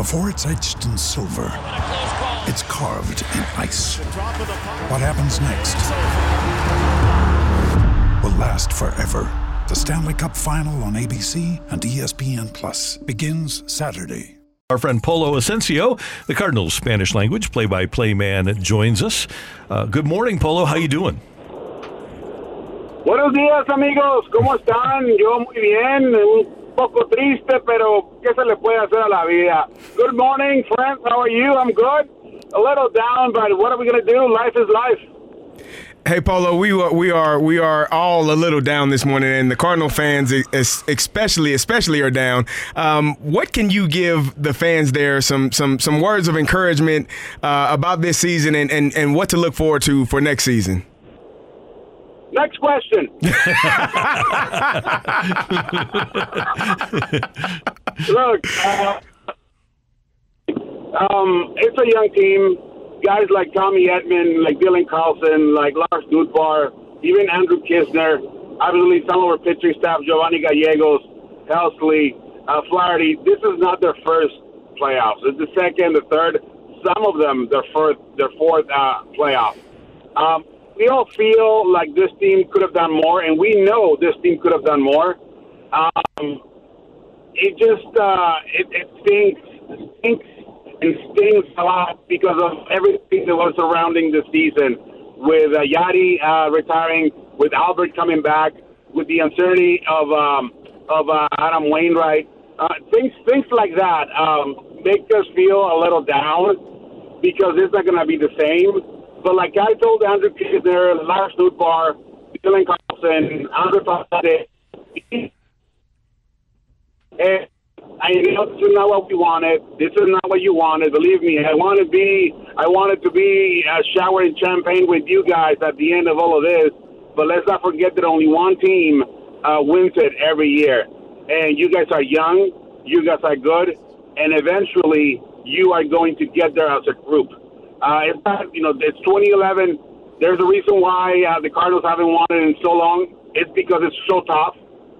Before it's etched in silver, it's carved in ice. What happens next will last forever. The Stanley Cup Final on ABC and ESPN Plus begins Saturday. Our friend Polo Ascencio, the Cardinals Spanish language play-by-play man, joins us. Uh, good morning, Polo. How you doing? Buenos días, amigos. ¿Cómo están? Yo muy bien. Poco triste, pero ¿qué se le puede hacer a la vida? Good morning, friends. How are you? I'm good. A little down, but what are we going to do? Life is life. Hey Polo, we are we are we are all a little down this morning, and the Cardinal fans especially especially are down. Um, what can you give the fans there some some some words of encouragement uh, about this season and, and and what to look forward to for next season? Next question. Look, uh, um, it's a young team. Guys like Tommy Edman, like Dylan Carlson, like Lars Nootbaar, even Andrew Knizner, obviously some of our pitching staff, Giovanni Gallegos, Helsley, uh, Flaherty. This is not their first playoffs. It's the second, the third. Some of them their first, their fourth uh, playoff. Um, we all feel like this team could have done more, and we know this team could have done more. Um, it just uh, it, it stinks, stinks, and stings a lot because of everything that was surrounding the season, with uh, Yadi uh, retiring, with Albert coming back, with the uncertainty of um, of uh, Adam Wainwright. Uh, things things like that um, make us feel a little down because it's not going to be the same. But like I told Andrew Knizner, Lars Nootbaar, Dylan Carlson, Andrew Fasade, and I know this is not what we wanted. This is not what you wanted. Believe me, I want to be. I wanted to be uh, showering champagne with you guys at the end of all of this. But let's not forget that only one team uh, wins it every year, and you guys are young. You guys are good, and eventually you are going to get there as a group. Uh, it's you know, it's 2011. There's a reason why uh, the Cardinals haven't won it in so long. It's because it's so tough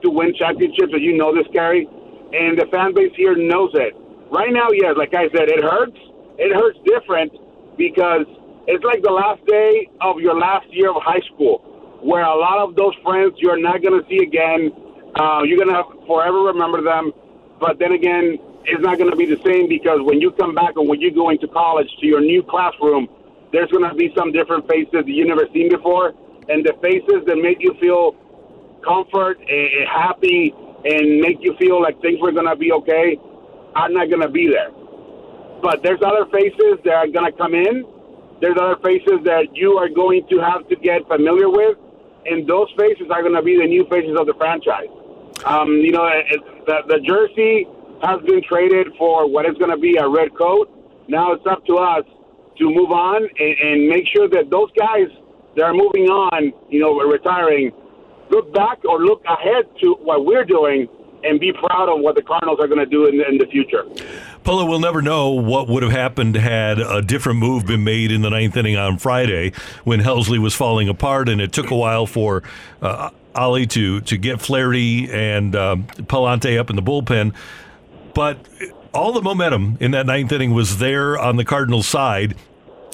to win championships, and you know this, Gary. And the fan base here knows it. Right now, yes, like I said, it hurts. It hurts different because it's like the last day of your last year of high school, where a lot of those friends you're not going to see again. Uh, you're going to forever remember them. But then again, it's not going to be the same because when you come back and when you go into college to your new classroom, there's going to be some different faces that you never seen before, and the faces that make you feel comfort and happy and make you feel like things were going to be okay are not going to be there. But there's other faces that are going to come in. There's other faces that you are going to have to get familiar with, and those faces are going to be the new faces of the franchise. Um, you know, it, the, the jersey has been traded for what is going to be a red coat. Now it's up to us to move on and, and make sure that those guys that are moving on, you know, retiring, look back or look ahead to what we're doing and be proud of what the Cardinals are going to do in, in the future. Polo, we'll never know what would have happened had a different move been made in the ninth inning on Friday when Helsley was falling apart, and it took a while for uh, Oli to to get Flaherty and um, Pallante up in the bullpen. But all the momentum in that ninth inning was there on the Cardinals' side.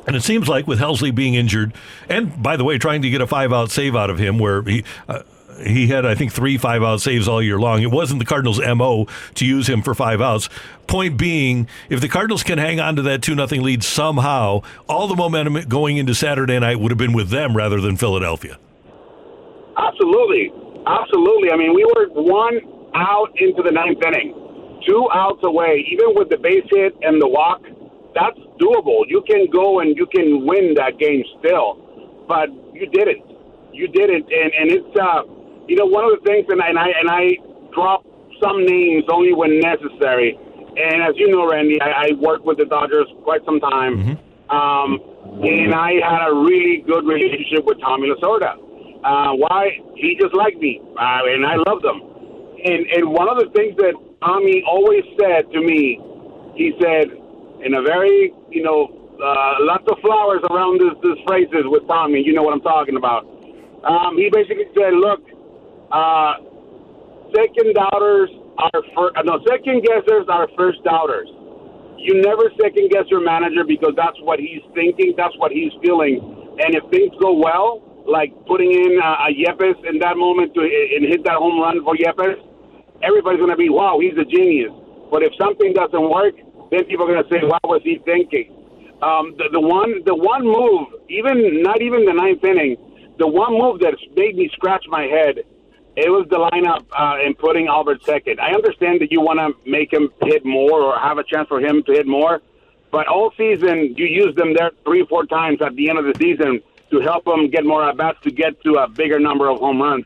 And it seems like with Helsley being injured, and by the way, trying to get a five out save out of him, where he. Uh, he had, I think, three five out saves all year long. It wasn't the Cardinals' MO to use him for five outs. Point being, if the Cardinals can hang on to that 2 0 lead somehow, all the momentum going into Saturday night would have been with them rather than Philadelphia. Absolutely. Absolutely. I mean, we were one out into the ninth inning, two outs away, even with the base hit and the walk. That's doable. You can go and you can win that game still, but you didn't. You didn't, and and it's uh, you know, one of the things, and I and I, and I drop some names only when necessary. And as you know, Randy, I, I worked with the Dodgers quite some time. Mm-hmm. Um, and I had a really good relationship with Tommy Lasorda. Uh, why? He just liked me, uh, and I loved him. And, and one of the things that Tommy always said to me, he said, in a very, you know, uh, lots of flowers around this, this phrases with Tommy. You know what I'm talking about. Um, he basically said, look, uh, second doubters are first, no, second guessers are first doubters. You never second guess your manager because that's what he's thinking, that's what he's feeling. And if things go well, like putting in uh, a Yepez in that moment to and hit that home run for Yepez, everybody's going to be, wow, he's a genius. But if something doesn't work, then people are going to say, what was he thinking? Um, the, the one, the one move, even not even the ninth inning, the one move that made me scratch my head it was the lineup uh, and putting Albert second. I understand that you want to make him hit more or have a chance for him to hit more, but all season you use them there three, four times at the end of the season to help them get more at bats to get to a bigger number of home runs.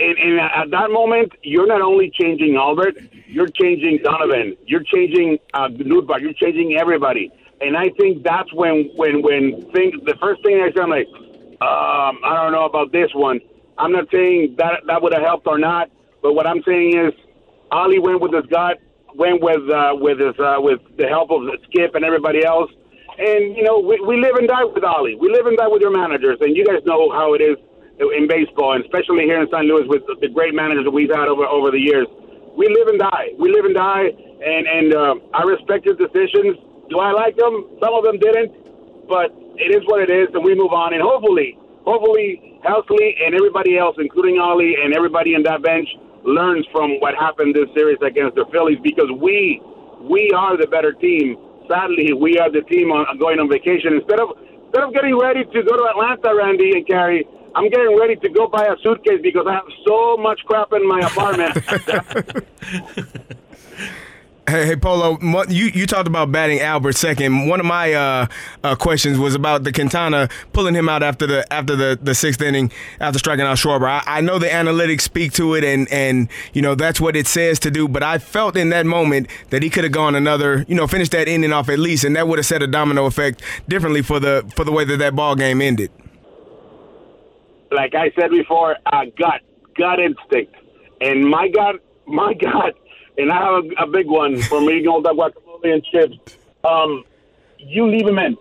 And, and at that moment, you're not only changing Albert, you're changing Donovan, you're changing uh, Nootbaar, you're changing everybody. And I think that's when when when things. The first thing I said, I'm like, um, I don't know about this one I'm not saying that that would have helped or not, but what I'm saying is Oli went with his gut, went with uh, with his uh, with the help of Skip and everybody else, and you know we, we live and die with Oli. We live and die with your managers, and you guys know how it is in baseball, and especially here in St. Louis with the great managers that we've had over over the years. We live and die. We live and die, and and uh, I respect his decisions. Do I like them? Some of them didn't, but it is what it is, and we move on. And hopefully, hopefully Helsley and everybody else, including Oli and everybody in that bench, learns from what happened this series against the Phillies because we we are the better team. Sadly, we are the team on going on vacation instead of instead of getting ready to go to Atlanta, Randy and Carrie. I'm getting ready to go buy a suitcase because I have so much crap in my apartment. Hey, hey, Polo, you, you talked about batting Albert second. One of my uh, uh, questions was about the Quintana pulling him out after the after the, the sixth inning after striking out Schwarber. I, I know the analytics speak to it, and and you know that's what it says to do. But I felt in that moment that he could have gone another, you know, finished that inning off at least, and that would have set a domino effect differently for the for the way that that ball game ended. Like I said before, uh, gut gut instinct, and my gut my gut and I have a, a big one for me, all the guacamole and chips. Um, you leave him in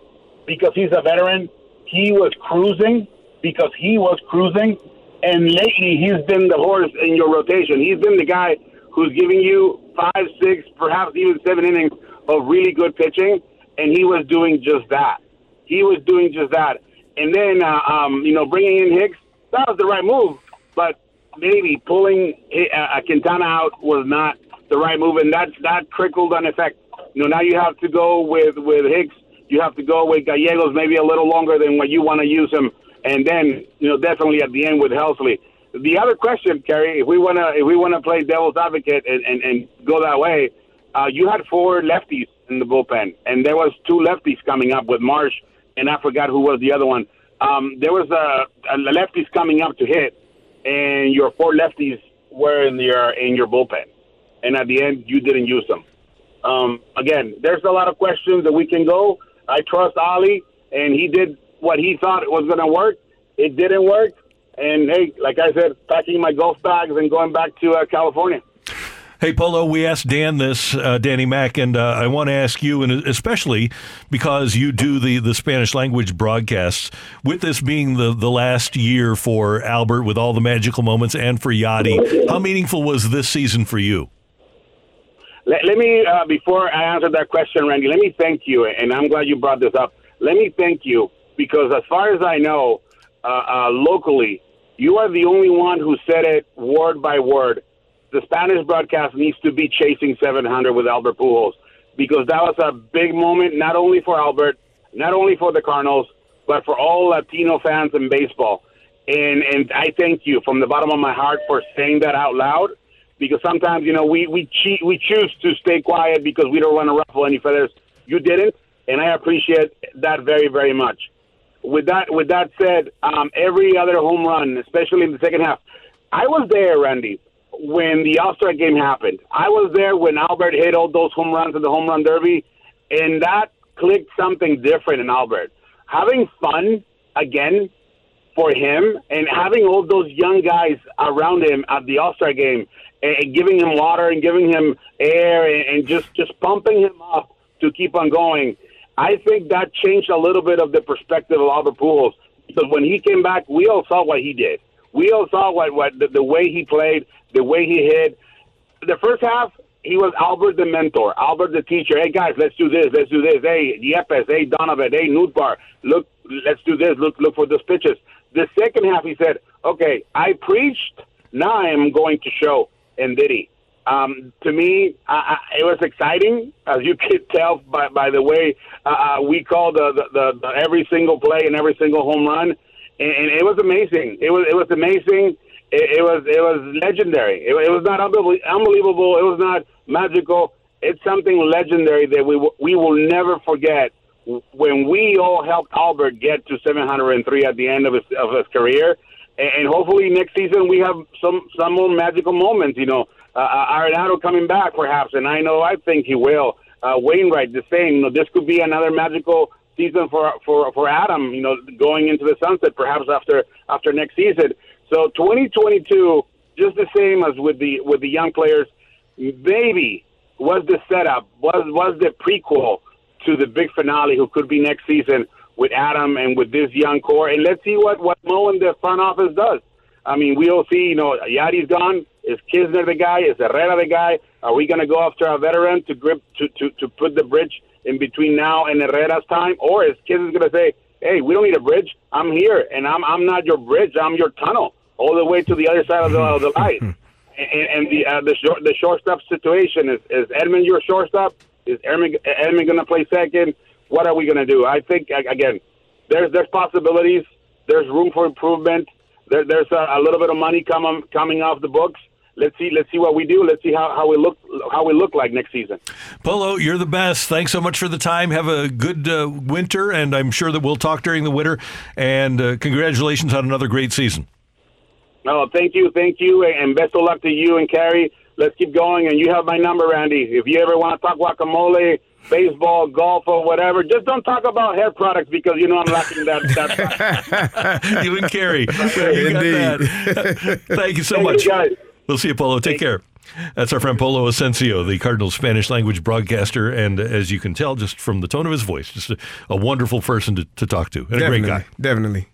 because he's a veteran. He was cruising because he was cruising, and lately he's been the horse in your rotation. He's been the guy who's giving you five, six, perhaps even seven innings of really good pitching, and he was doing just that. He was doing just that. And then, uh, um, you know, bringing in Hicks, that was the right move. But maybe pulling uh, Quintana out was not the right move, and that that trickled on effect. You know, now you have to go with with Hicks. You have to go with Gallegos maybe a little longer than what you want to use him, and then you know definitely at the end with Helsley. The other question, Kerry, if we want to if we want to play devil's advocate and, and, and go that way, uh, you had four lefties in the bullpen, and there was two lefties coming up with Marsh, and I forgot who was the other one. Um, there was a, a lefties coming up to hit, and your four lefties were in your in your bullpen and at the end you didn't use them. Um, again, there's a lot of questions that we can go. I trust Oli, and he did what he thought was going to work. It didn't work, and hey, like I said, packing my golf bags and going back to uh, California. Hey, Polo, we asked Dan this, uh, Danny Mac, and uh, I want to ask you, and especially because you do the, the Spanish language broadcasts, with this being the, the last year for Albert with all the magical moments and for Yadi, how meaningful was this season for you? Let, let me, uh, before I answer that question, Randy, let me thank you, and I'm glad you brought this up. Let me thank you because, as far as I know, uh, uh, locally, you are the only one who said it word by word. The Spanish broadcast needs to be chasing 700 with Albert Pujols because that was a big moment, not only for Albert, not only for the Cardinals, but for all Latino fans in baseball. And and I thank you from the bottom of my heart for saying that out loud because sometimes you know we we cheat, we choose to stay quiet because we don't want to ruffle any feathers. You didn't, and I appreciate that very very much. With that with that said, um, every other home run, especially in the second half, I was there, Randy. When the All Star game happened. I was there when Albert hit all those home runs in the home run derby, and that clicked something different in Albert. Having fun again for him and having all those young guys around him at the All Star game and giving him water and giving him air and just just pumping him up to keep on going. I think that changed a little bit of the perspective of Albert Pujols because when he came back, we all saw what he did. We all saw what what the, the way he played, the way he hit. The first half, he was Albert the mentor, Albert the teacher. Hey guys, let's do this, let's do this. Hey Yepez, hey Donovan, hey Nootbaar, look, let's do this. Look, look for those pitches. The second half, he said, "Okay, I preached. Now I am going to show." And did he? Um, to me, it was exciting, as you could tell by, by the way uh, uh we called the, the, the, the every single play and every single home run, and, and it was amazing. It was it was amazing. It, it was it was legendary. It, it was not unbelievable. It was not magical. It's something legendary that we we will never forget. When we all helped Albert get to 703 at the end of his of his career, and, and hopefully next season we have some some more magical moments. You know, uh, uh, Arenado coming back perhaps, and I know I think he will. Uh, Wainwright the same. You know, this could be another magical season for for for Adam. You know, going into the sunset perhaps after after next season. So 2022, just the same as with the with the young players, maybe was the setup was was the prequel to the big finale, who could be next season with Adam and with this young core. And let's see what what Mo and the front office does. I mean, we'll see. You know, Yadi's gone. Is Knizner the guy? Is Herrera the guy? Are we going to go after a veteran to grip to, to, to put the bridge in between now and Herrera's time, or is Knizner going to say, "Hey, we don't need a bridge. I'm here, and I'm I'm not your bridge. I'm your tunnel all the way to the other side of the, of the light." and, and the uh, the short the shortstop situation is is Edman your shortstop? Is Edman, Edman going to play second? What are we going to do? I think again, there's there's possibilities. There's room for improvement. There, there's a, a little bit of money coming coming off the books let's see let's see what we do. Let's see how, how we look how we look like next season. Polo, you're the best. Thanks so much for the time. Have a good uh, winter, and I'm sure that we'll talk during the winter. And uh, congratulations on another great season. No, thank you, thank you, and best of luck to you and Carrie. Let's keep going, and you have my number, Randy. If you ever want to talk guacamole, baseball, golf, or whatever. Just don't talk about hair products because you know I'm lacking that. that. you and Carrie. You Indeed. Thank you so Thank much. You We'll see you, Polo. Take care. That's our friend Polo Ascencio, the Cardinals Spanish language broadcaster. And as you can tell, just from the tone of his voice, just a, a wonderful person to, to talk to and definitely, a great guy. Definitely.